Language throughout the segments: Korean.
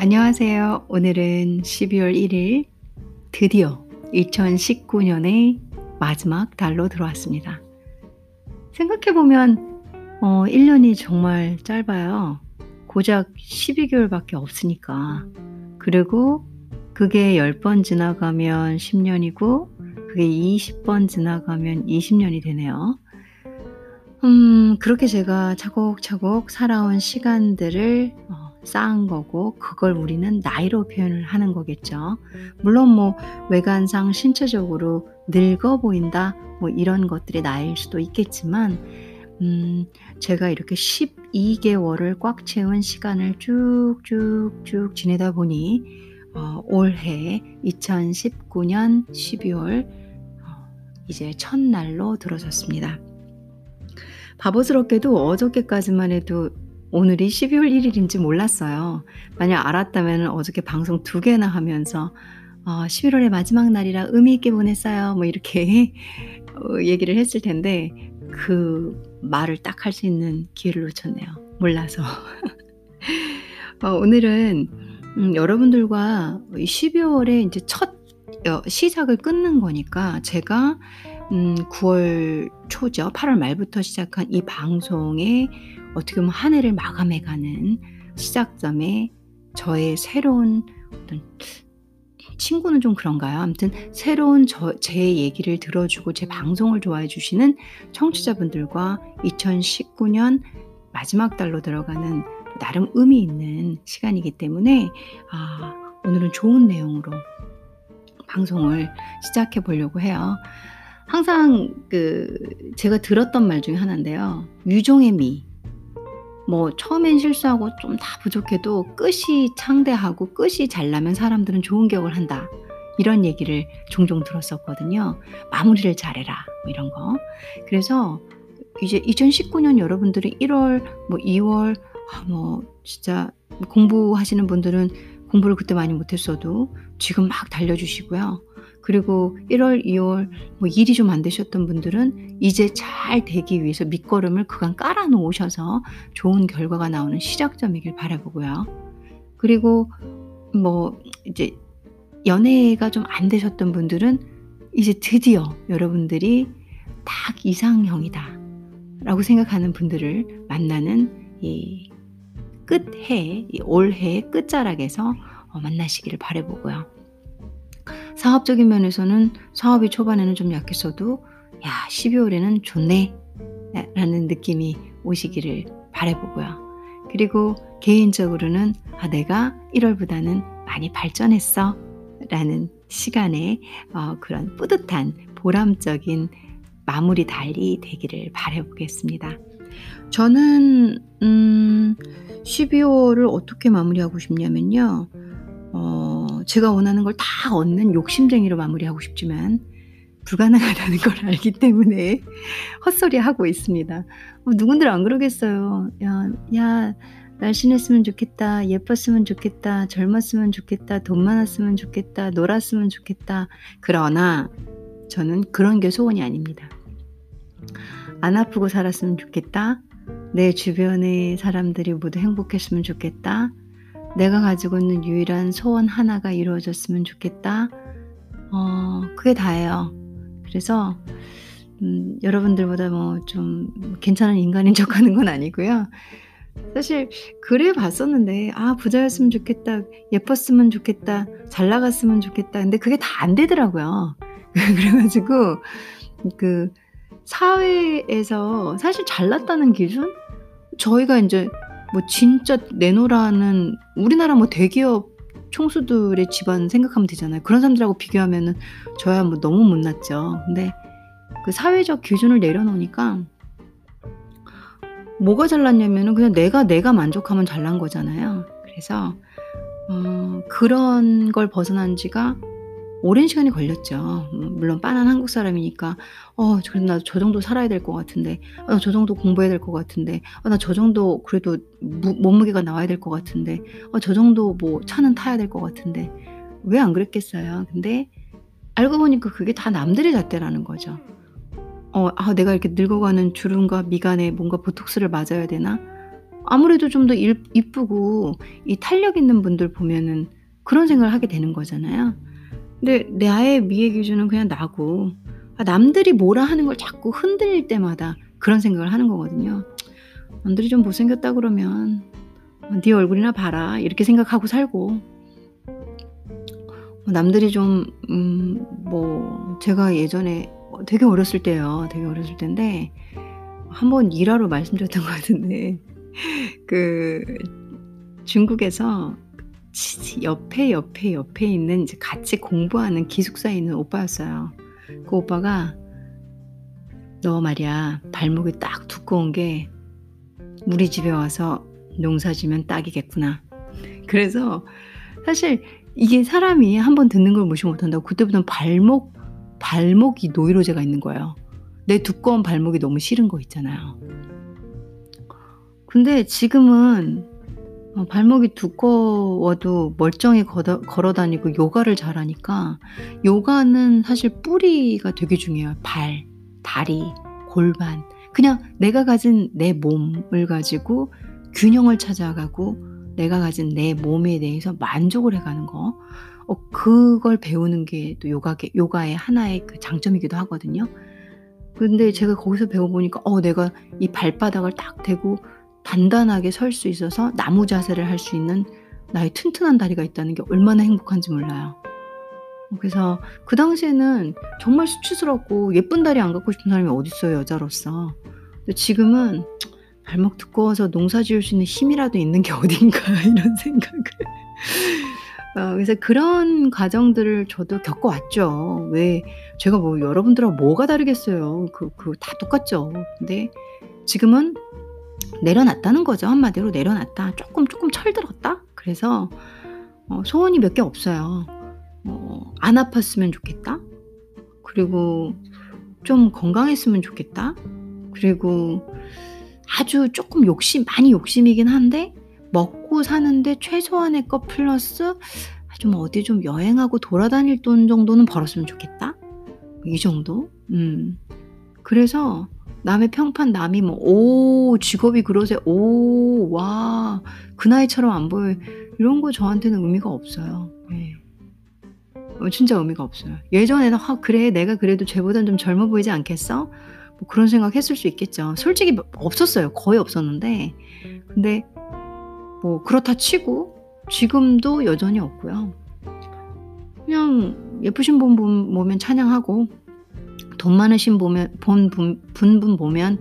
안녕하세요. 오늘은 12월 1일 드디어 2019년의 마지막 달로 들어왔습니다. 생각해보면 어, 1년이 정말 짧아요. 고작 12개월밖에 없으니까. 그리고 그게 10번 지나가면 10년이고 그게 20번 지나가면 20년이 되네요. 음, 그렇게 제가 차곡차곡 살아온 시간들을 어, 쌓은 거고, 그걸 우리는 나이로 표현을 하는 거겠죠. 물론 뭐, 외관상 신체적으로 늙어 보인다, 뭐 이런 것들이 나이일 수도 있겠지만, 음, 제가 이렇게 12개월을 꽉 채운 시간을 쭉쭉쭉 지내다 보니, 어, 올해 2019년 12월, 어, 이제 첫날로 들어섰습니다. 바보스럽게도 어저께까지만 해도 오늘이 12월 1일인지 몰랐어요. 만약 알았다면 어저께 방송 두 개나 하면서 어, 11월의 마지막 날이라 의미 있게 보냈어요. 뭐 이렇게 어, 얘기를 했을 텐데 그 말을 딱 할 수 있는 기회를 놓쳤네요. 몰라서. 어, 오늘은 음, 여러분들과 12월에 이제 첫 어, 시작을 끊는 거니까 제가 음, 9월 초죠. 8월 말부터 시작한 이 방송에 어떻게 보면 한 해를 마감해가는 시작점에 저의 새로운 어떤 친구는 좀 그런가요? 아무튼 새로운 저, 제 얘기를 들어주고 제 방송을 좋아해 주시는 청취자분들과 2019년 마지막 달로 들어가는 나름 의미 있는 시간이기 때문에 아, 오늘은 좋은 내용으로 방송을 시작해 보려고 해요. 항상 그 제가 들었던 말 중에 하나인데요. 유종의 미. 뭐 처음엔 실수하고 좀 다 부족해도 끝이 창대하고 끝이 잘 나면 사람들은 좋은 기억을 한다. 이런 얘기를 종종 들었었거든요. 마무리를 잘해라. 뭐 이런 거. 그래서 이제 2019년 여러분들이 1월, 뭐 2월, 아, 뭐 진짜 공부하시는 분들은 공부를 그때 많이 못했어도 지금 막 달려주시고요. 그리고 1월, 2월 뭐 일이 좀 안 되셨던 분들은 이제 잘 되기 위해서 밑거름을 그간 깔아 놓으셔서 좋은 결과가 나오는 시작점이길 바라보고요. 그리고 뭐 이제 연애가 좀 안 되셨던 분들은 이제 드디어 여러분들이 딱 이상형이다. 라고 생각하는 분들을 만나는 이 끝해, 이 올해 끝자락에서 어, 만나시기를 바라보고요. 사업적인 면에서는 사업이 초반에는 좀 약했어도 야 12월에는 좋네 라는 느낌이 오시기를 바라보고요. 그리고 개인적으로는 아 내가 1월보다는 많이 발전했어 라는 시간에 어, 그런 뿌듯한 보람적인 마무리 달이 되기를 바라보겠습니다. 저는 음, 12월을 어떻게 마무리하고 싶냐면요. 어, 제가 원하는 걸 다 얻는 욕심쟁이로 마무리하고 싶지만 불가능하다는 걸 알기 때문에 헛소리 하고 있습니다. 어, 누군들 안 그러겠어요. 야, 야, 날씬했으면 좋겠다. 예뻤으면 좋겠다. 젊었으면 좋겠다. 돈 많았으면 좋겠다. 놀았으면 좋겠다. 그러나 저는 그런 게 소원이 아닙니다. 안 아프고 살았으면 좋겠다. 내 주변의 사람들이 모두 행복했으면 좋겠다. 내가 가지고 있는 유일한 소원 하나가 이루어졌으면 좋겠다. 어, 그게 다예요. 그래서, 음, 여러분들보다 뭐 좀 괜찮은 인간인 척 하는 건 아니고요. 사실, 그래 봤었는데, 아, 부자였으면 좋겠다. 예뻤으면 좋겠다. 잘 나갔으면 좋겠다. 근데 그게 다 안 되더라고요. 그래가지고, 그, 사회에서 사실 잘났다는 기준? 저희가 이제 뭐 진짜 내놓으라는 우리나라 뭐 대기업 총수들의 집안 생각하면 되잖아요. 그런 사람들하고 비교하면은 저야 뭐 너무 못났죠. 근데 그 사회적 기준을 내려놓으니까 뭐가 잘났냐면은 그냥 내가 내가 만족하면 잘난 거잖아요. 그래서 어, 그런 걸 벗어난 지가 오랜 시간이 걸렸죠. 음, 물론 빤한 한국 사람이니까 어 그래도 나 저 정도 살아야 될 것 같은데 어, 저 정도 공부해야 될 것 같은데 어, 나저 정도 그래도 무, 몸무게가 나와야 될 것 같은데 어, 저 정도 뭐 차는 타야 될 것 같은데 왜 안 그랬겠어요. 근데 알고 보니까 그게 다 남들의 잣대라는 거죠. 어, 아, 내가 이렇게 늙어가는 주름과 미간에 뭔가 보톡스를 맞아야 되나? 아무래도 좀 더 이쁘고 이 탄력 있는 분들 보면은 그런 생각을 하게 되는 거잖아요. 근데 나의 미의 기준은 그냥 나고 아 남들이 뭐라 하는 걸 자꾸 흔들릴 때마다 그런 생각을 하는 거거든요. '남들이 좀 못생겼다 그러면 어, 네 얼굴이나 봐라.' 이렇게 생각하고 살고 뭐 남들이 좀음뭐 제가 예전에 어 되게 어렸을 때요. 되게 어렸을 때인데 한번 일화로 말씀드렸던 것 같은데 그 중국에서 옆에, 옆에, 옆에 있는 이제 같이 공부하는 기숙사에 있는 오빠였어요. 그 오빠가 "너 말이야 발목이 딱 두꺼운 게 우리 집에 와서 농사 지면 딱이겠구나." 그래서 사실 이게 사람이 한 번 듣는 걸 무시 못한다고 그때부터는 발목 발목이 노이로제가 있는 거예요. 내 두꺼운 발목이 너무 싫은 거 있잖아요. 근데 지금은 어 발목이 두꺼워도 멀쩡히 걷어 걸어 다니고 요가를 잘하니까 요가는 사실 뿌리가 되게 중요해요. 발, 다리, 골반. 그냥 내가 가진 내 몸을 가지고 균형을 찾아가고 내가 가진 내 몸에 대해서 만족을 해 가는 거. 어 그걸 배우는 게 또 요가계 요가의 하나의 그 장점이기도 하거든요. 근데 제가 거기서 배워 보니까 어 내가 이 발바닥을 딱 대고 단단하게 설 수 있어서 나무 자세를 할 수 있는 나의 튼튼한 다리가 있다는 게 얼마나 행복한지 몰라요. 그래서 그 당시에는 정말 수치스럽고 예쁜 다리 안 갖고 싶은 사람이 어딨어요, 여자로서. 지금은 '발목 두꺼워서 농사 지을 수 있는 힘이라도 있는 게 어딘가.' 이런 생각을 어 그래서 그런 과정들을 저도 겪어왔죠. 왜 제가 뭐 여러분들하고 뭐가 다르겠어요. 그 그 다 똑같죠. 근데 지금은 내려놨다는 거죠. 한마디로 내려놨다. 쪼끔, 쪼끔 철들었다. 그래서 어 소원이 몇 개 없어요. 어 '안 아팠으면 좋겠다.' 그리고 '좀 건강했으면 좋겠다.' 그리고 아주 쪼끔 욕심 많이 욕심이긴 한데 먹고 사는데 최소한의 것 플러스 아좀 어디 좀 여행하고 돌아다닐 돈 정도는 벌었으면 좋겠다. 이 정도? 음. 그래서 남의 평판 남이 뭐 "오 직업이 그러세요. 오 와 그 나이처럼 안 보여요." 이런 거 저한테는 의미가 없어요. 예. 어 진짜 의미가 없어요. 예전에는 '아 그래 내가 그래도 쟤보단 좀 젊어 보이지 않겠어?' 뭐 그런 생각 했을 수 있겠죠. 솔직히 뭐 없었어요. 거의 없었는데 근데 뭐 그렇다 치고 지금도 여전히 없고요. 그냥 예쁘신 분봄 보면 찬양하고 돈 많으신 보면 본 분 분분 보면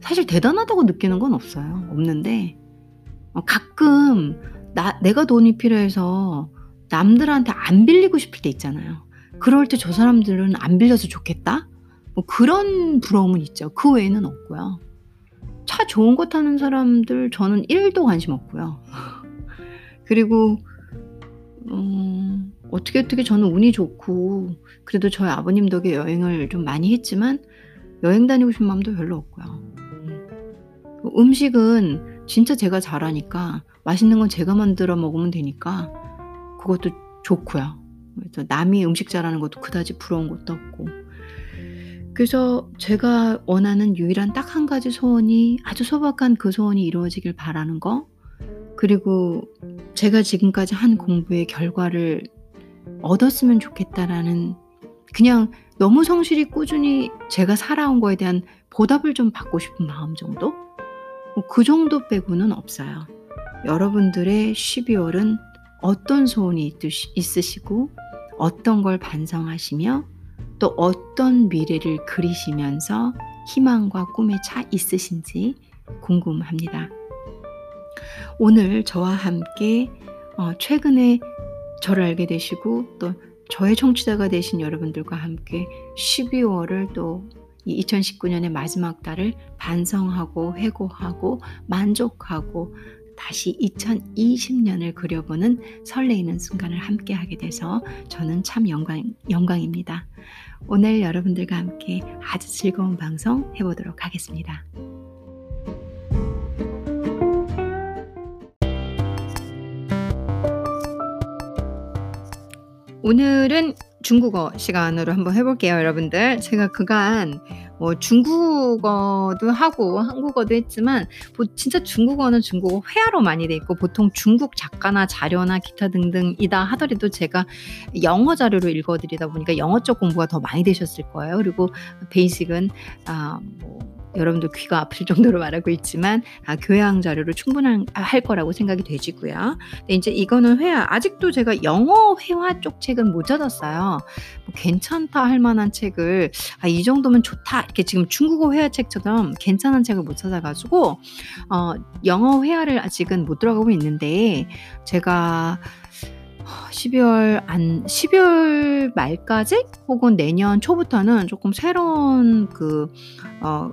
사실 대단하다고 느끼는 건 없어요. 없는데 어 가끔 나 내가 돈이 필요해서 남들한테 안 빌리고 싶을 때 있잖아요. 그럴 때 '저 사람들은 안 빌려서 좋겠다.' 뭐 그런 부러움은 있죠. 그 외에는 없고요. 차 좋은 거 타는 사람들 저는 1도 관심 없고요. 그리고 어 어떻게, 어떻게 저는 운이 좋고 그래도 저희 아버님 덕에 여행을 좀 많이 했지만 여행 다니고 싶은 마음도 별로 없고요. 음. 음식은 진짜 제가 잘하니까 맛있는 건 제가 만들어 먹으면 되니까 그것도 좋고요. 그래서 남이 음식 잘하는 것도 그다지 부러운 것도 없고. 그래서 제가 원하는 유일한 딱 한 가지 소원이 아주 소박한 그 소원이 이루어지길 바라는 거. 그리고 제가 지금까지 한 공부의 결과를 얻었으면 좋겠다라는 그냥 너무 성실히 꾸준히 제가 살아온 거에 대한 보답을 좀 받고 싶은 마음 정도? 뭐 그 정도 빼고는 없어요. 여러분들의 12월은 어떤 소원이 있으시고 어떤 걸 반성하시며 또 어떤 미래를 그리시면서 희망과 꿈에 차 있으신지 궁금합니다. 오늘 저와 함께 어 최근에 저를 알게 되시고 또 저의 청취자가 되신 여러분들과 함께 12월을 또이 2019년의 마지막 달을 반성하고 회고하고 만족하고 다시 2020년을 그려보는 설레이는 순간을 함께 하게 돼서 저는 참 영광, 영광입니다. 오늘 여러분들과 함께 아주 즐거운 방송 해보도록 하겠습니다. 오늘은 중국어 시간으로 한번 해볼게요, 여러분들. 제가 그간 뭐 중국어도 하고 한국어도 했지만 뭐 진짜 중국어는 중국어 회화로 많이 돼 있고 보통 중국 작가나 자료나 기타 등등이다 하더라도 제가 영어 자료로 읽어 드리다 보니까 영어 쪽 공부가 더 많이 되셨을 거예요. 그리고 베이직은 아뭐 여러분도 귀가 아플 정도로 말하고 있지만 아, 교양 자료로 충분한 아, 할 거라고 생각이 되지고요. 근데 이제 이거는 회화 아직도 제가 영어 회화 쪽 책은 못 찾았어요. 뭐 괜찮다 할 만한 책을 아, 이 정도면 좋다 이렇게 지금 중국어 회화 책처럼 괜찮은 책을 못 찾아가지고 어, 영어 회화를 아직은 못 들어가고 있는데 제가 12월 안 12월 말까지 혹은 내년 초부터는 조금 새로운 그 어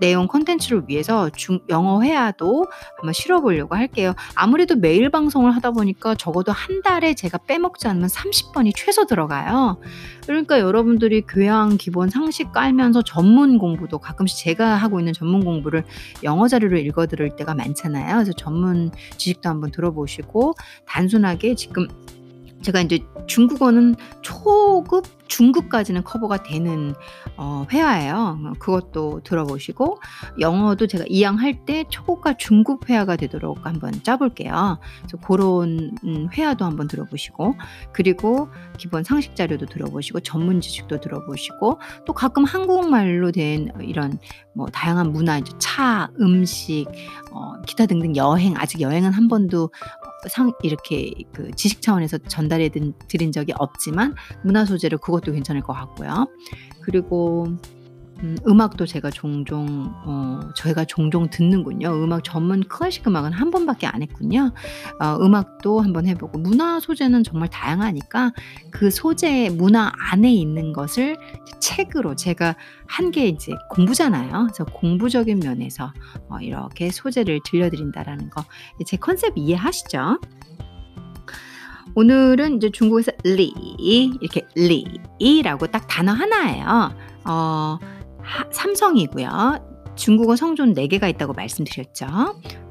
내용 콘텐츠를 위해서 중, 영어 회화도 한번 실어보려고 할게요. 아무래도 매일 방송을 하다 보니까 적어도 한 달에 제가 빼먹지 않으면 30번이 최소 들어가요. 그러니까 여러분들이 교양 기본 상식 깔면서 전문 공부도 가끔씩 제가 하고 있는 전문 공부를 영어 자료로 읽어 들을 때가 많잖아요. 그래서 전문 지식도 한번 들어보시고 단순하게 지금 제가 이제 중국어는 초급 중급까지는 커버가 되는 어, 회화예요. 그것도 들어보시고 영어도 제가 2학 할때 초급과 중급 회화가 되도록 한번 짜볼게요. 그래서 그런 음, 회화도 한번 들어보시고 그리고 기본 상식 자료도 들어보시고 전문 지식도 들어보시고 또 가끔 한국말로 된 이런 뭐 다양한 문화, 차, 음식, 어, 기타 등등 여행 아직 여행은 한 번도 상 이렇게 그 지식 차원에서 전달해 드린 적이 없지만 문화 소재로 그것도 괜찮을 것 같고요. 그리고 음, 음악도 제가 종종 어, 저희가 종종 듣는군요. 음악 전문 클래식 음악은 한 번밖에 안 했군요. 어, 음악도 한번 해보고 문화 소재는 정말 다양하니까 그 소재 문화 안에 있는 것을 책으로 제가 한 게 이제 공부잖아요. 그래서 공부적인 면에서 어, 이렇게 소재를 들려드린다라는 거 제 컨셉 이해하시죠? 오늘은 이제 중국에서 리 이렇게 리라고 딱 단어 하나예요. 어, 삼성이고요. 중국어 성조는 4개가 있다고 말씀드렸죠.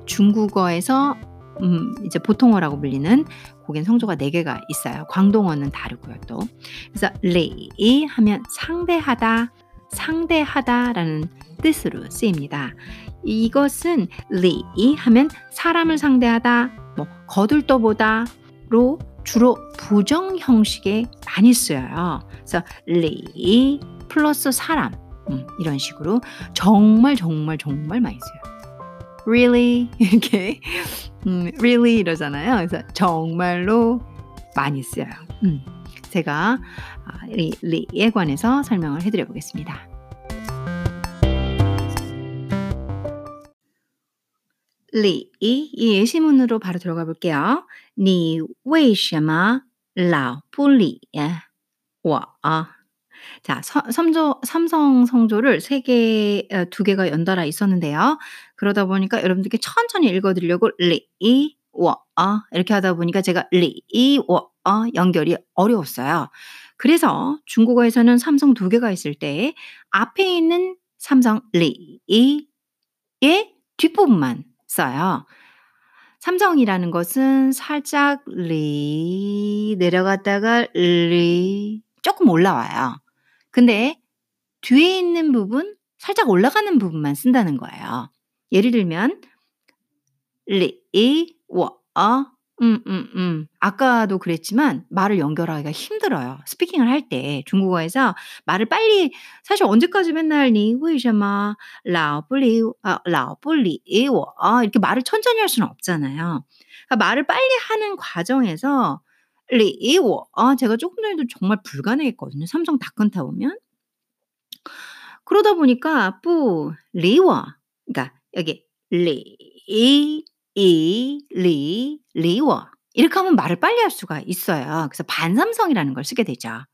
중국어에서 음, 이제 보통어라고 불리는 거엔 성조가 4개가 있어요. 광동어는 다르고요, 또. 그래서 理 하면 상대하다, 상대하다라는 뜻으로 쓰입니다. 이것은 理 하면 사람을 상대하다, 뭐 거들떠보다로 주로 부정 형식에 많이 쓰여요. 그래서 理 플러스 사람 음, 이런 식으로 정말 정말 정말 많이 써요. Really 이렇게 음, really 이러잖아요. 그래서 정말로 많이 써요. 음, 제가 아, 리, 리에 관해서 설명을 해드려 보겠습니다. 리, 이 예시문으로 바로 들어가 볼게요. 你为什么老不理我？ 자, 삼조, 삼성 성조를 세 개, 어, 두 개가 연달아 있었는데요. 그러다 보니까 여러분들께 천천히 읽어드리려고 理, 이, 我, 어, 이렇게 하다 보니까 제가 理, 이, 我, 어, 연결이 어려웠어요. 그래서 중국어에서는 삼성 두 개가 있을 때 앞에 있는 삼성 理, 이의 뒷부분만 써요. 삼성이라는 것은 살짝 理 내려갔다가 理 조금 올라와요. 근데 뒤에 있는 부분 살짝 올라가는 부분만 쓴다는 거예요. 예를 들면 리, 워, 어, 음, 음, 음. 아까도 그랬지만 말을 연결하기가 힘들어요. 스피킹을 할 때 중국어에서 말을 빨리 사실 언제까지 맨날 니为什么 라오블리 아, 라오블리 워 이렇게 말을 천천히 할 수는 없잖아요. 그러니까 말을 빨리 하는 과정에서 리워 아 제가 조금 전에도 정말 불가능했거든요. 삼성 다 끊다 보면. 그러다 보니까 뿌 리워 그러니까 여기 리 이, 리, 리워 이렇게 하면 말을 빨리 할 수가 있어요. 그래서 반삼성이라는 걸 쓰게 되죠.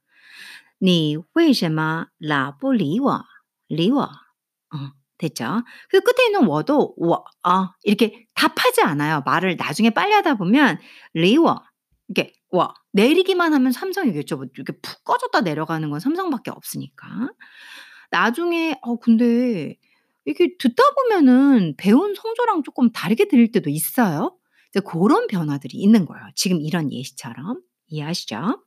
你为什么老不理我?리워 어, 됐죠? 그 끝에 있는 워도 워, 어, 이렇게 답하지 않아요. 말을 나중에 빨리 하다 보면 리워 이게 와 내리기만 하면 삼성이겠죠. 뭐 이렇게 푹 꺼졌다 내려가는 건 삼성밖에 없으니까. 나중에 어 근데 이렇게 듣다 보면은 배운 성조랑 조금 다르게 들릴 때도 있어요. 이제 고런 변화들이 있는 거예요. 지금 이런 예시처럼. 이해하시죠?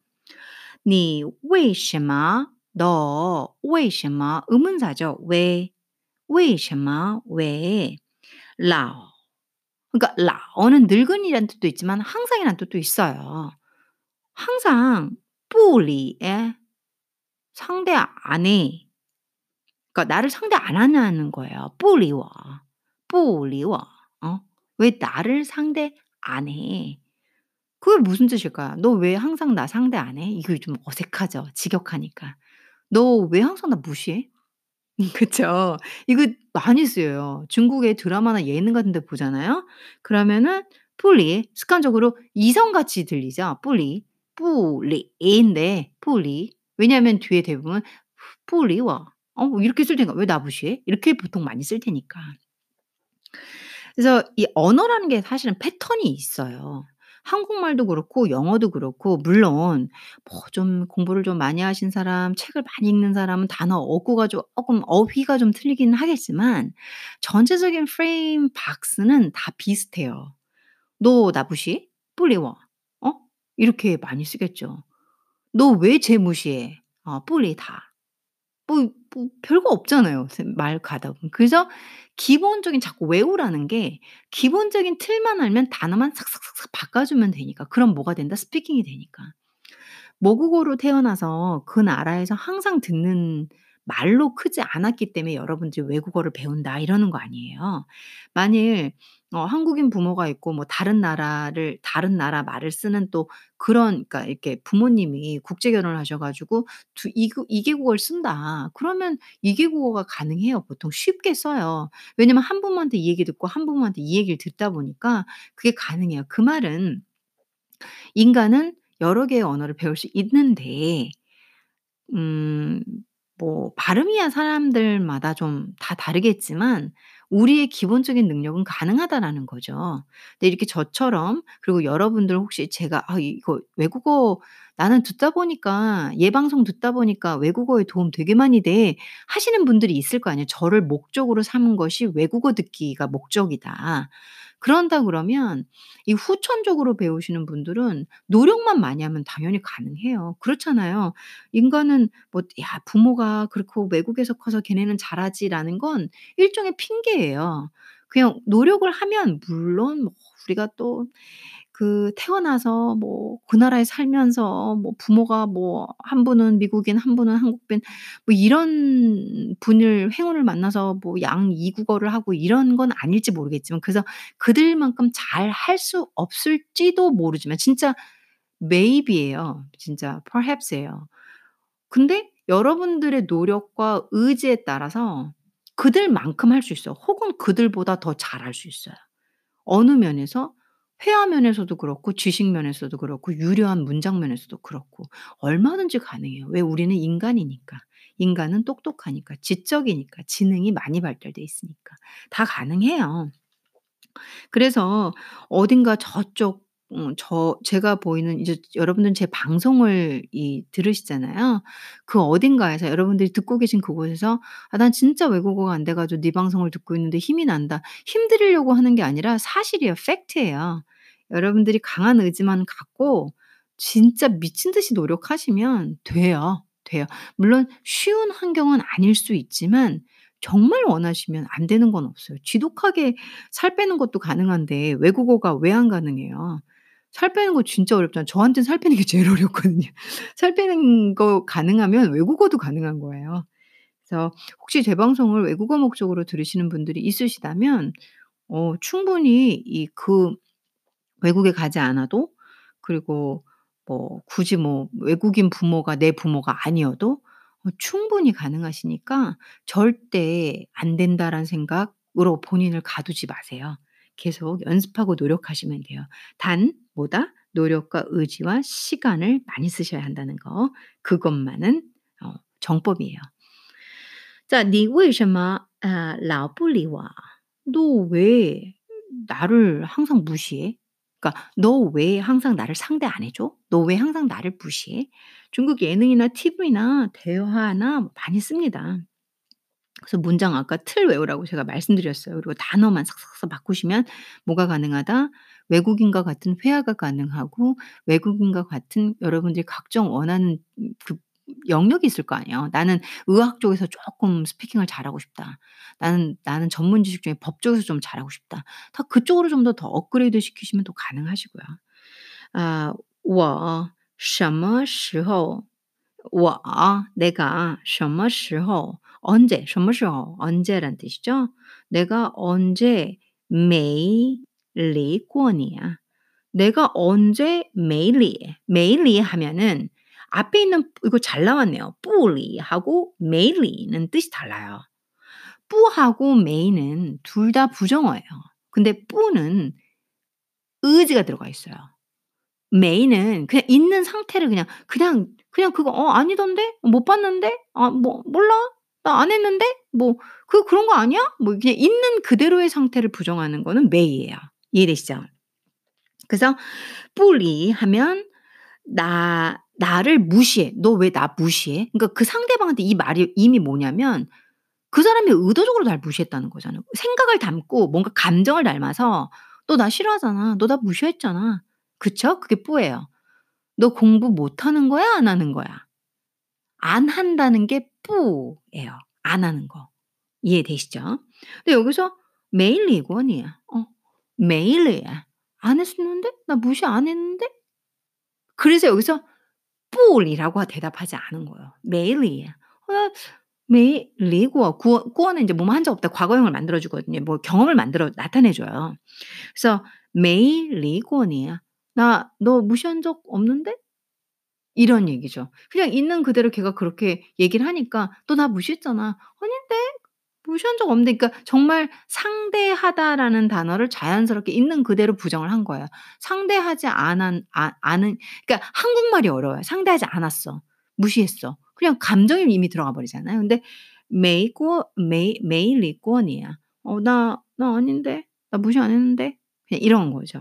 你为什么 너 为什么 의문사죠. 왜 为什么 왜 老 그러니까 老는 늙은이라는 뜻도 있지만 항상이라는 뜻도 있어요. 항상 뿌리에 예, 상대 안 해. 그러니까 나를 상대 안 하냐는 거예요. 뿌리워. 뿌리워. 어? 왜 나를 상대 안 해? 그게 무슨 뜻일까? 너 왜 항상 나 상대 안 해? 이거 좀 어색하죠. 지격하니까. 너 왜 항상 나 무시해? 그쵸. 이거 많이 쓰여요. 중국의 드라마나 예능 같은 데 보잖아요? 그러면은 뿌리, 습관적으로 이성같이 들리죠? 뿌리. 뿌리인데 뿌리 왜냐하면 뒤에 대부분 뿌리와 어 뭐 이렇게 쓸 테니까 왜 나부시해 이렇게 보통 많이 쓸 테니까 그래서 이 언어라는 게 사실은 패턴이 있어요. 한국말도 그렇고 영어도 그렇고 물론 뭐 좀 공부를 좀 많이 하신 사람, 책을 많이 읽는 사람은 단어 어구가 조금 어, 어휘가 좀 틀리기는 하겠지만 전체적인 프레임 박스는 다 비슷해요. 너 나부시? 뿌리워. 이렇게 많이 쓰겠죠. 너 왜 쟤 무시해? 어, 아, 뿌리다. 뭐, 뭐, 별거 없잖아요. 말 가다 보면. 그래서 기본적인 자꾸 외우라는 게 기본적인 틀만 알면 단어만 싹싹싹싹 바꿔주면 되니까. 그럼 뭐가 된다? 스피킹이 되니까. 모국어로 태어나서 그 나라에서 항상 듣는 말로 크지 않았기 때문에 여러분들이 "외국어를 배운다." 이러는 거 아니에요. 만일 어 한국인 부모가 있고 뭐 다른 나라를 다른 나라 말을 쓰는 또 그런 그러니까 이렇게 부모님이 국제 결혼을 하셔 가지고 두 이국 2 개국어를 쓴다. 그러면 2 개국어가 가능해요. 보통 쉽게 써요. 왜냐면 한 부모한테 이 얘기 듣고 한 부모한테 이 얘기를 듣다 보니까 그게 가능해요. 그 말은 인간은 여러 개의 언어를 배울 수 있는데 음 뭐 발음이야 사람들마다 좀 다 다르겠지만 우리의 기본적인 능력은 가능하다라는 거죠. 근데 이렇게 저처럼 그리고 여러분들 혹시 제가 '아 이거 외국어 나는 듣다 보니까 얘 방송 듣다 보니까 외국어에 도움 되게 많이 돼.' 하시는 분들이 있을 거 아니에요. 저를 목적으로 삼은 것이 '외국어 듣기가 목적이다.' 그런다 그러면 이 후천적으로 배우시는 분들은 노력만 많이 하면 당연히 가능해요. 그렇잖아요. 인간은 뭐 '야 부모가 그렇고 외국에서 커서 걔네는 잘하지.'라는 건 일종의 핑계예요. 그냥 노력을 하면 물론 뭐 우리가 또 그 태어나서 뭐 그 나라에 살면서 뭐 부모가 뭐 한 분은 미국인 한 분은 한국인 뭐 이런 분을 행운을 만나서 뭐양2 국어를 하고 이런 건 아닐지 모르겠지만 그래서 그들만큼 잘 할 수 없을지도 모르지만 진짜 maybe예요. 진짜 perhaps예요. 근데 여러분들의 노력과 의지에 따라서 그들만큼 할 수 있어요. 혹은 그들보다 더 잘할 수 있어요. 어느 면에서 회화 면에서도 그렇고 지식 면에서도 그렇고 유려한 문장 면에서도 그렇고 얼마든지 가능해요. 왜? 우리는 인간이니까. 인간은 똑똑하니까, 지적이니까, 지능이 많이 발달돼 있으니까. 다 가능해요. 그래서 어딘가 저쪽 음 저 제가 보이는 이제 여러분들은 제 방송을 이 들으시잖아요. 그 어딘가에서 여러분들이 듣고 계신 그곳에서 '아 난 진짜 외국어가 안 돼 가지고 네 방송을 듣고 있는데 힘이 난다.' 힘 드리려고 하는 게 아니라 사실이에요. 팩트예요. 여러분들이 강한 의지만 갖고 진짜 미친 듯이 노력하시면 돼요. 돼요. 물론 쉬운 환경은 아닐 수 있지만 정말 원하시면 안 되는 건 없어요. 지독하게 살 빼는 것도 가능한데 외국어가 왜 안 가능해요? 살 빼는 거 진짜 어렵잖아요. 저한테는 살 빼는 게 제일 어렵거든요. 살 빼는 거 가능하면 외국어도 가능한 거예요. 그래서 혹시 제 방송을 외국어 목적으로 들으시는 분들이 있으시다면 어 충분히 이 그 외국에 가지 않아도 그리고 뭐 굳이 뭐 외국인 부모가 내 부모가 아니어도 어 충분히 가능하시니까 절대 '안 된다.'라는 생각으로 본인을 가두지 마세요. 계속 연습하고 노력하시면 돼요. 단 뭐다? 노력과 의지와 시간을 많이 쓰셔야 한다는 거. 그것만은 어 정법이에요. 자, 你为什么呃老不理我? 너 왜 나를 항상 무시해? 그러니까 "너 왜 항상 나를 상대 안 해 줘? 너 왜 항상 나를 무시해?" 중국 예능이나 TV나 대화나 많이 씁니다. 그래서 문장 아까 틀 외우라고 제가 말씀드렸어요. 그리고 단어만 삭삭삭 바꾸시면 뭐가 가능하다? 외국인과 같은 회화가 가능하고 외국인과 같은 여러분들이 각종 원하는 그 영역이 있을 거 아니에요. '나는 의학 쪽에서 쪼끔 스피킹을 잘하고 싶다. 나는 나는 전문 지식 중에 법 쪽에서 좀 잘하고 싶다.' 다 그쪽으로 좀 더 더 업그레이드 시키시면 또 가능하시고요. 아 我什么时候我 내가 什么时候 언제 什么时候 언제란 뜻이죠. 내가 언제 没离过你啊 내가 언제 没离没离 하면은 앞에 있는 이거 잘 나왔네요. 不离 하고 没离는 뜻이 달라요. 不하고 没는 둘 다 부정어예요. 근데 不는 의지가 들어가 있어요. 没는 그냥 있는 상태를 그냥 그냥 그냥 그거 "어 아니던데? 못 봤는데? 아 뭐 몰라. 나 안 했는데? 뭐, 그, 그런 거 아니야? 뭐, 그냥 있는 그대로의 상태를 부정하는 거는 매이에요. 이해되시죠? 그래서, 뿌리 하면, 나, 나를 무시해. 너 왜 나 무시해? 그러니까 그 상대방한테 이 말이 이미 뭐냐면, 그 사람이 의도적으로 날 무시했다는 거잖아요. 생각을 담고 뭔가 감정을 닮아서 너 나 싫어하잖아. 너 나 무시했잖아. 그쵸? 그게 뿌예요. 너 공부 못하는 거야? 안 하는 거야? 안 한다는 게 거부예요. 안 하는 거. 이해되시죠? 근데 여기서 매일 예고원이야. 어, 매일이야. 안 했었는데? 나 무시 안 했는데? 그래서 여기서 뿔이라고 대답하지 않은 거예요. 매일이야. 어, 매일 리고어 구어는 이제 몸 한자 없다 과거형을 만들어 주거든요. 뭐 경험을 만들어 나타내 줘요. 그래서 매일 리고어이야 나 너 무시한 적 없는데? 이런 얘기죠. 그냥 있는 그대로 걔가 그렇게 얘기를 하니까 너 나 무시했잖아. 아닌데? 무시한 적 없는데, 그러니까 정말 상대하다라는 단어를 자연스럽게 있는 그대로 부정을 한 거예요. 상대하지 않은, 아, 않은, 그러니까 한국말이 어려워요. 상대하지 않았어. 무시했어. 그냥 감정이 이미 들어가 버리잖아요. 근데 메이고 메이 메일리권이야. 어, 나, 나 아닌데? 나 무시 안 했는데? 그냥 이런 거죠.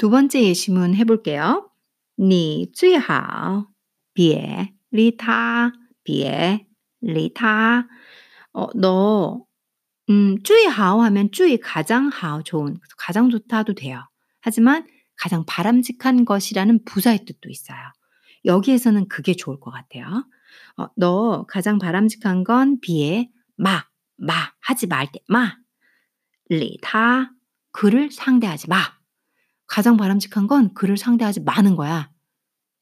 두 번째 예시문 해 볼게요. 你最好别理他别理他 어 너 음 最好 하면 最 가장 好 좋은 가장 좋다도 돼요. 하지만 가장 바람직한 것이라는 부사의 뜻도 있어요. 여기에서는 그게 좋을 것 같아요. 어 너 가장 바람직한 건 비에 마, 마 하지 말 때 마. 理他 그를 상대하지 마. 가장 바람직한 건 그를 상대하지 마는 거야.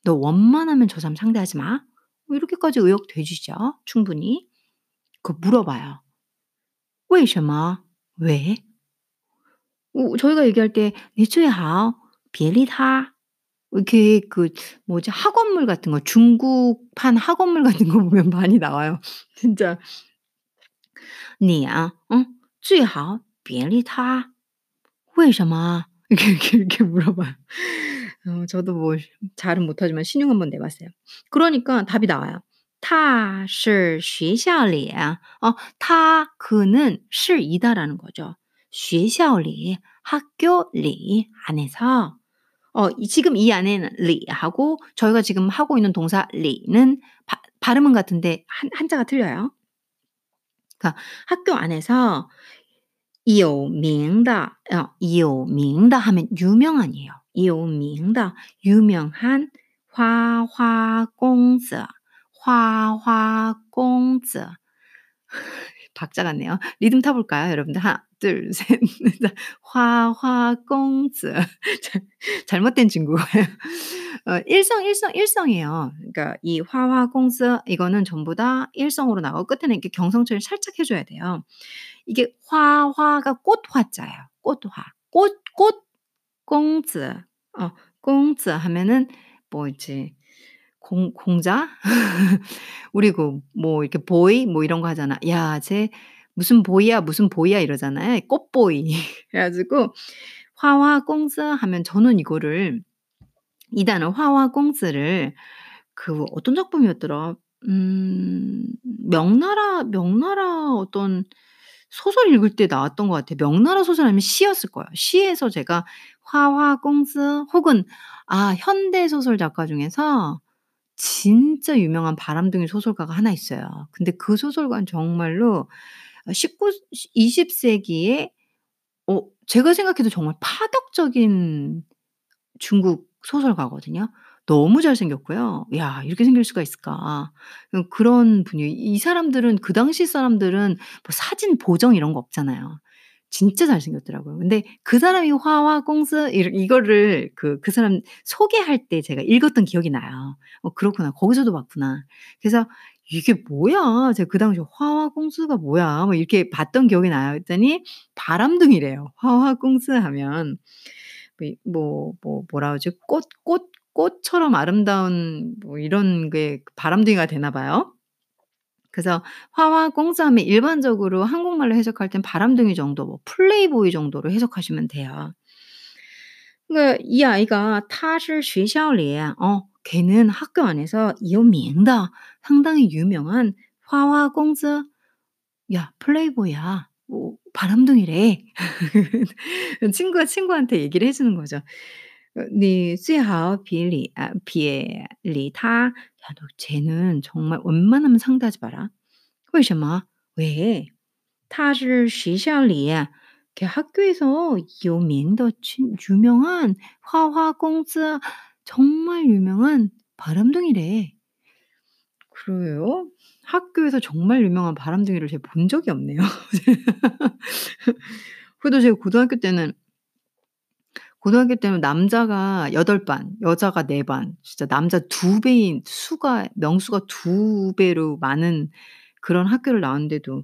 너 원만하면 저 사람 상대하지 마. 뭐 이렇게까지 의역되시죠? 충분히. 그 물어봐요. 为什么? 왜? 어 저희가 얘기할 때 你最好别理他 이렇게 그 뭐지 학원물 같은 거 중국판 학원물 같은 거 보면 많이 나와요. 진짜. 你啊 어 最好别理他为什么? 이렇게 이렇게 이렇게 물어봐요. 어 저도 뭐 잘은 못하지만 신용 한번 내 봤어요. 그러니까 답이 나와요. 他是学校里 어 他 그는 是이다라는 거죠. 学校里 학교 리 안에서 어 이 지금 이 안에는 리하고 저희가 지금 하고 있는 동사 리는 바 발음은 같은데 한 한자가 틀려요. 그러니까 학교 안에서 有名的 어 有名的 하면 유명한이에요. 有名的 유명한 花花公子花花公子 박자 같네요. 리듬 타 볼까요, 여러분들? 하나, 둘, 셋, 넷. 화화 공즈. 잘못된 중국어예요. 어 일성, 일성, 일성이에요. 그러니까 이 화화 공즈 이거는 전부 다 일성으로 나오고 끝에는 이렇게 경성처럼 살짝 해 줘야 돼요. 이게 화 화가 꽃 화자예요. 꽃 화. 꽃, 꽃, 공즈. 어, 공즈 하면은 뭐 이제 공 공자? 우리 그뭐 이렇게 보이 뭐 이런 거 하잖아. "야 쟤 무슨 보이야, 무슨 보이야." 이러잖아요. 꽃보이. 그래 가지고 화화공즈 하면 저는 이거를 이 단어 화화공즈를 그 어떤 작품이었더라? 음 명나라 명나라 어떤 소설 읽을 때 나왔던 것 같아요. 명나라 소설 아니면 시였을 거예요. 시에서 제가 화화공즈 혹은 아 현대 소설 작가 중에서 진짜 유명한 바람둥이 소설가가 하나 있어요. 근데 그 소설가는 정말로 어 19 20 세기에 어 제가 생각해도 정말 파격적인 중국 소설가거든요. 너무 잘생겼고요. '야 이렇게 생길 수가 있을까.' 음 그런 분이 이 사람들은 그 당시 사람들은 뭐 사진 보정 이런 거 없잖아요. 진짜 잘생겼더라고요. 근데 그 사람이 화화공즈 이러 이거를 그 그 사람 소개할 때 제가 읽었던 기억이 나요. '어 그렇구나. 거기서도 봤구나.' 그래서 ' 이게 뭐야?' 제가 그 당시에 '화화공즈가 뭐야?' 뭐 이렇게 봤던 기억이 나요. 그랬더니 바람둥이래요. 화화공즈 하면 뭐 뭐 뭐 뭐라 그러지? 꽃 꽃 꽃처럼 아름다운 뭐 이런 게 바람둥이가 되나 봐요. 그래서 화화공즈 하면 일반적으로 한국말로 해석할 땐 바람둥이 정도 뭐 플레이보이 정도로 해석하시면 돼요. 그러니까 이 아이가 他是学校里 어 걔는 학교 안에서 有名的 상당히 유명한 화화공즈 야 플레이보이야. 뭐 바람둥이래. 친구가 친구한테 얘기를 해 주는 거죠. 어 "你最好别理啊别理他." "야 너 쟤는 정말 웬만하면 상대하지 마라." "为什么?" "왜?" "他是学校里" 걔 학교에서 有名的 친 유명한 화화공즈 정말 유명한 바람둥이래. 그래요? 학교에서 정말 유명한 바람둥이를 제가 본 적이 없네요. 그래도 제가 고등학교 때는 고등학교 때는 남자가 8 반, 여자가 4 반, 진짜 남자 2 배인 수가 명수가 2 배로 많은 그런 학교를 나왔는데도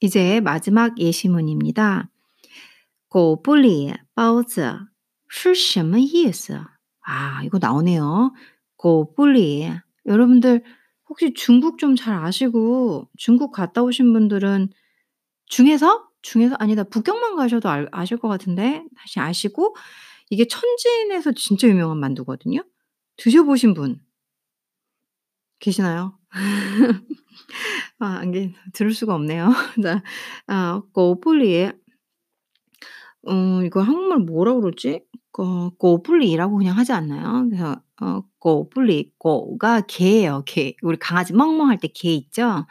이제 마지막 예시문입니다. 狗不理包子是什么意思? 아 이거 나오네요. 狗不理 여러분들 혹시 중국 좀 잘 아시고 중국 갔다 오신 분들은 중에서? 중에서 아니다. 북경만 가셔도 알 아실 것 같은데 다시 아시고 이게 천진에서 진짜 유명한 만두거든요. 드셔 보신 분 계시나요? 아, 안게 들을 수가 없네요. 자, 아, 꼬불리에 음, 어, 이거 한국말 뭐라 그러지? 꼬, 꼬불리라고 그냥 하지 않나요? 그래서 어, 꼬불리, 꼬가 개예요, 개. 우리 강아지 멍멍할 때 개 있죠?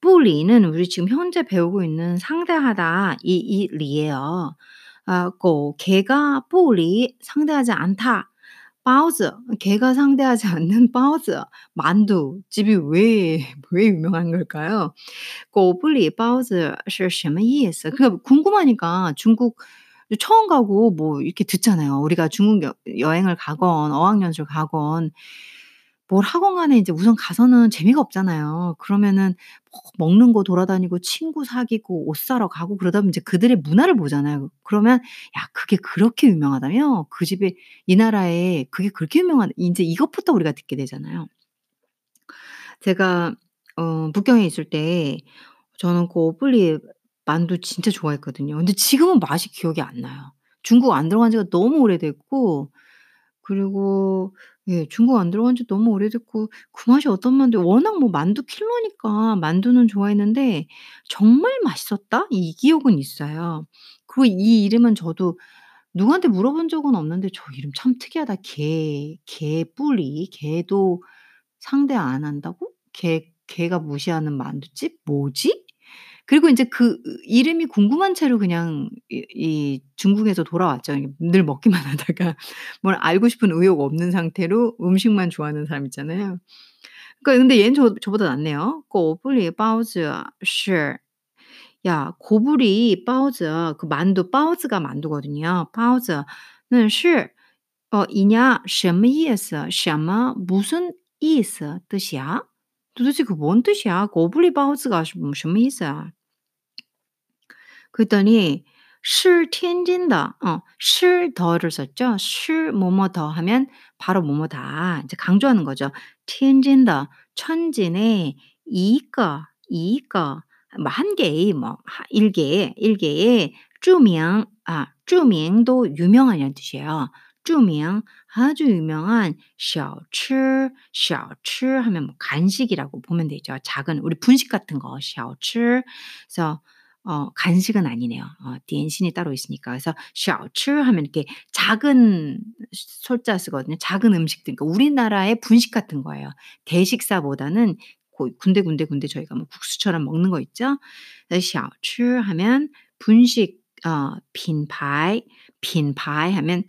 뿌리는 우리 지금 현재 배우고 있는 상대하다 이, 이 리예요. 아, 꼬, 개가 뿌리 상대하지 않다. 包子 개가 상대하지 않는 包子 만두집이 왜 왜 유명한 걸까요? 狗不理包子是什么意思? 그러니까 궁금하니까 중국 처음 가고 뭐 이렇게 듣잖아요. 우리가 중국 여 여행을 가건 어학연수를 가건 뭘 학원 간에 이제 우선 가서는 재미가 없잖아요. 그러면은 뭐 먹는 거 돌아다니고 친구 사귀고 옷 사러 가고 그러다 보면 이제 그들의 문화를 보잖아요. 그러면 야, 그게 그렇게 유명하다며? 그 집에 이 나라에 그게 그렇게 유명한 이제 이것부터 우리가 듣게 되잖아요. 제가 어 북경에 있을 때 저는 그 오플리 만두 진짜 좋아했거든요. 근데 지금은 맛이 기억이 안 나요. 중국 안 들어간 지가 너무 오래됐고 그리고 예 중국 안 들어간 지 너무 오래됐고 그 맛이 어떤 만두예요. 워낙 뭐 만두 킬러니까 만두는 좋아했는데 '정말 맛있었다.' 이 기억은 있어요. 그리고 이 이름은 저도 누구한테 물어본 적은 없는데 '저 이름 참 특이하다. 개 개뿌리 개도 상대 안 한다고? 개 개가 무시하는 만두집 뭐지?' 그리고 인제 그 이름이 궁금한 채로 그냥 이 이 중국에서 돌아왔죠. 이 늘 먹기만 하다가 뭘 알고 싶은 의욕 없는 상태로 음식만 좋아하는 사람 있잖아요. 그러니까 근데 얘는 저 저보다 낫네요. 狗不理包子是 야 고부리 包子 그 만두 包子가 만두거든요. 包子는 是 어 이냐 什么意思?什么 무슨 意思 뜻이야? 도대체 그 뭔 뜻이야? 狗不理包子가 뭐 什么意思? 그랬더니 是天津的 어 是더를 썼죠. 是뭐뭐 더 하면 바로 뭐뭐다. 이제 강조하는 거죠. 天津的 천진의 一个一个 뭐 1 개의 뭐 하 1 개의 1 개의 著名 아 著名도 유명한이라는 뜻이에요. 著名 아주 유명한 小吃 小吃 하면 뭐 간식이라고 보면 되죠. 작은 우리 분식 같은 거 小吃 그래서 어, 간식은 아니네요. 어, 디엔신이 따로 있으니까. 그래서 샤오츠 하면 이렇게 작을 소자 쓰거든요. 작은 음식들. 그러니까 우리나라의 분식 같은 거예요. 대식사보다는 군데 군데 군데 저희가 뭐 국수처럼 먹는 거 있죠. 小吃 하면 분식 어, 品牌 品牌 하면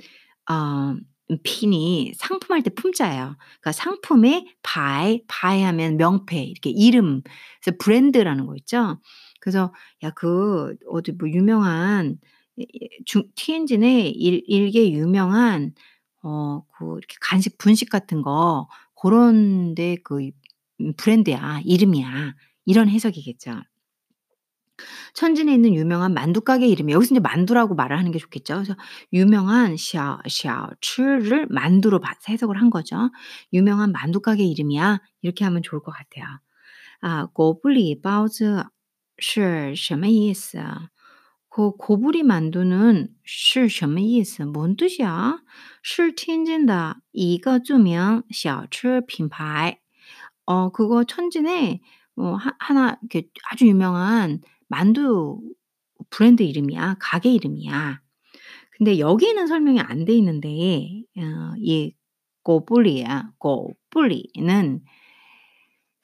어, 品이 상품할 때 품자예요. 그러니까 상품에 牌, 牌 하면 명패, 이렇게 이름, 그래서 브랜드라는 거 있죠. 그래서 야 그 어디 뭐 유명한 중 티엔진의 일, 일개 유명한 어 그 이렇게 간식 분식 같은 거 그런 데그 음, 브랜드야 이름이야 이런 해석이겠죠. 천진에 있는 유명한 만두 가게 이름이 여기서 이제 만두라고 말을 하는 게 좋겠죠. 그래서 유명한 샤샤츠를 만두로 해석을 한 거죠. 유명한 만두 가게 이름이야 이렇게 하면 좋을 것 같아요. 아, 고블리 바우즈 是什么意思? 그 고부리 만두는 是什么意思? 뭔 뜻이야? 是天津的一个著名小吃品牌. 어 그거 천진에 어 하 하나 이렇게 아주 유명한 만두 브랜드 이름이야. 가게 이름이야. 근데 여기는 설명이 안 돼 있는데 어 이 狗不理야 狗不理는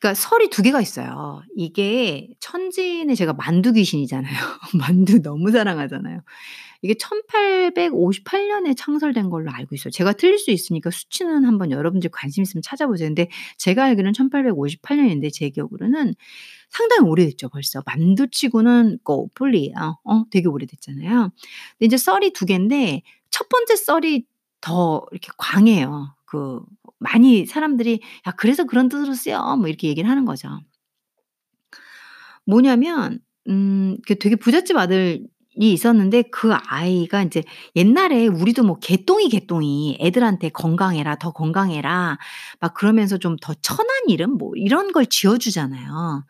그러니까 설이 두 개가 있어요. 이게 천지는 제가 만두 귀신이잖아요. 만두 너무 사랑하잖아요. 이게 1858년에 창설된 걸로 알고 있어요. 제가 틀릴 수 있으니까 수치는 한번 여러분들 관심 있으면 찾아보세요. 근데 제가 알기로는 1858년인데 제 기억으로는 상당히 오래됐죠, 벌써. 만두치고는 거풀리, 어, 어, 되게 오래됐잖아요. 근데 이제 썰이 두 개인데 첫 번째 썰이 더 이렇게 광해요. 그 많이 사람들이 "야 그래서 그런 뜻으로 쓰여." 뭐 이렇게 얘기를 하는 거죠. 뭐냐면 음그 되게 부잣집 아들이 있었는데 그 아이가 인제 옛날에 우리도 뭐 개똥이, 개똥이 애들한테 "건강해라. 더 건강해라." 막 그러면서 좀 더 천한 이름 뭐 이런 걸 지어 주잖아요.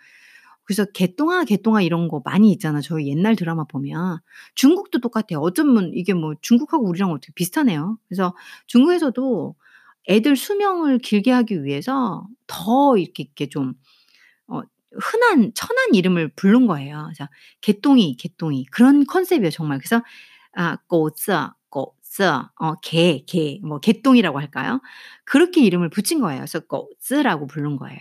그래서 개똥아, 개똥아 이런 거 많이 있잖아요 저희 옛날 드라마 보면. 중국도 똑같아요. 어쩌면 이게 뭐 중국하고 우리랑 어떻게 비슷하네요. 그래서 중국에서도 애들 수명을 길게 하기 위해서 더 이렇게, 이렇게 좀 어, 흔한 천한 이름을 부른 거예요. 자, 개똥이, 개똥이 그런 컨셉이에요, 정말. 그래서 아, 꼬짜, 꼬짜, 어, 개, 개, 뭐 개똥이라고 할까요? 그렇게 이름을 붙인 거예요. 그래서 꼬츠라고 부른 거예요.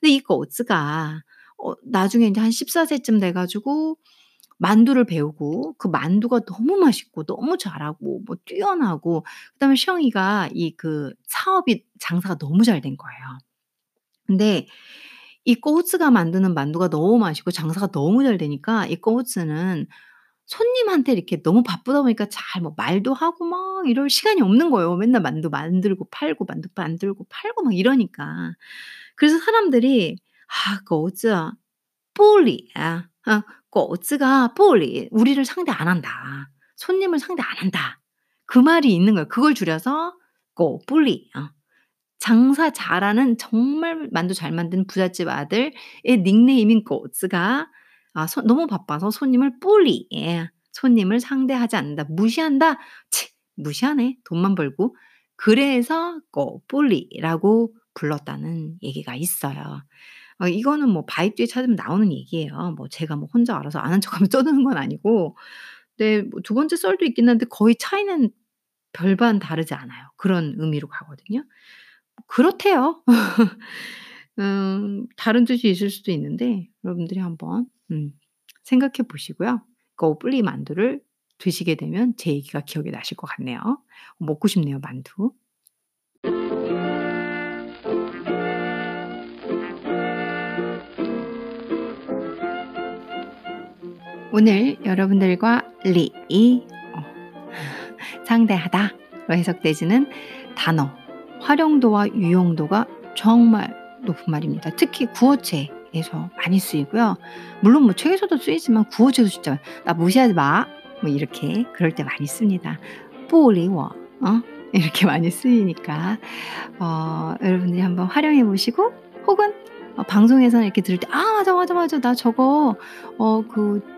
근데 이 꼬츠가 어, 나중에 이제 한 14세쯤 돼가지고 만두를 배우고 그 만두가 너무 맛있고 너무 잘하고 뭐 뛰어나고 그다음에 시영이가 이 그 사업이 장사가 너무 잘 된 거예요. 근데 이 꼬우츠가 만드는 만두가 너무 맛있고 장사가 너무 잘 되니까 이 꼬우츠는 손님한테 이렇게 너무 바쁘다 보니까 잘 뭐 말도 하고 막 이럴 시간이 없는 거예요. 맨날 만두 만들고 팔고 만두 만들고 팔고 막 이러니까. 그래서 사람들이 아, 그 꼬우츠 뽀리야. 아, 어, 꼬츠가 뽀리 우리를 상대 안 한다. 손님을 상대 안 한다. 그 말이 있는 거예요. 그걸 줄여서 꼬 뿔리. 어. 장사 잘하는 정말 만두 잘 만든 부잣집 아들의 닉네임인 꼬츠가 아, 소, 너무 바빠서 손님을 뿔리. 예. 손님을 상대하지 않는다. 무시한다. 치, 무시하네. 돈만 벌고. 그래서 꼬 뿔리라고 불렀다는 얘기가 있어요. 어 이거는 뭐 바이두에 찾으면 나오는 얘기예요. 뭐 제가 뭐 혼자 알아서 아는 척하면서 떠드는 건 아니고. 네 뭐 2 번째 썰도 있긴 한데 거의 차이는 별반 다르지 않아요. 그런 의미로 가거든요. 그렇대요. 음 다른 뜻이 있을 수도 있는데 여러분들이 한번 음 생각해 보시고요. 거뿔리 만두를 드시게 되면 제 얘기가 기억이 나실 것 같네요. 먹고 싶네요, 만두. 오늘 여러분들과 리, 이, 어, 상대하다로 해석되지는 단어 활용도와 유용도가 정말 높은 말입니다. 특히 구어체에서 많이 쓰이고요. 물론 뭐 책에서도 쓰이지만 구어체도 진짜 나 무시하지 마. 뭐 이렇게 그럴 때 많이 씁니다. 뿌리워. 어? 이렇게 많이 쓰이니까 어, 여러분들이 한번 활용해 보시고 혹은 어, 방송에서는 이렇게 들을 때 아 맞아 맞아 맞아 나 저거 어 그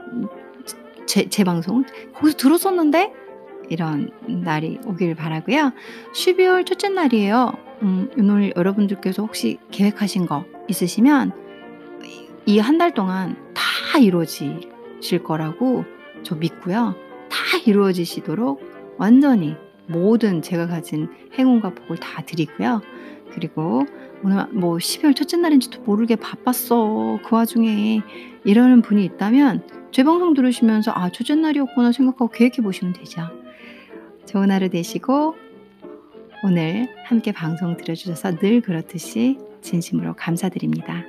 제 제 방송 거기서 들었었는데?' 이런 날이 오길 바라고요. 12월 첫째 날이에요. 음 오늘 여러분들께서 혹시 계획하신 거 있으시면 이 한 달 동안 다 이루어지실 거라고 저 믿고요. 다 이루어지시도록 완전히 모든 제가 가진 행운과 복을 다 드리고요. 그리고 오늘 뭐 "12월 첫째 날인지도 모르게 바빴어. 그 와중에." 이러는 분이 있다면 제 방송 들으시면서 '아 첫째 날이었구나.' 생각하고 계획해 보시면 되죠. 좋은 하루 되시고 오늘 함께 방송 들어 주셔서 늘 그렇듯이 진심으로 감사드립니다.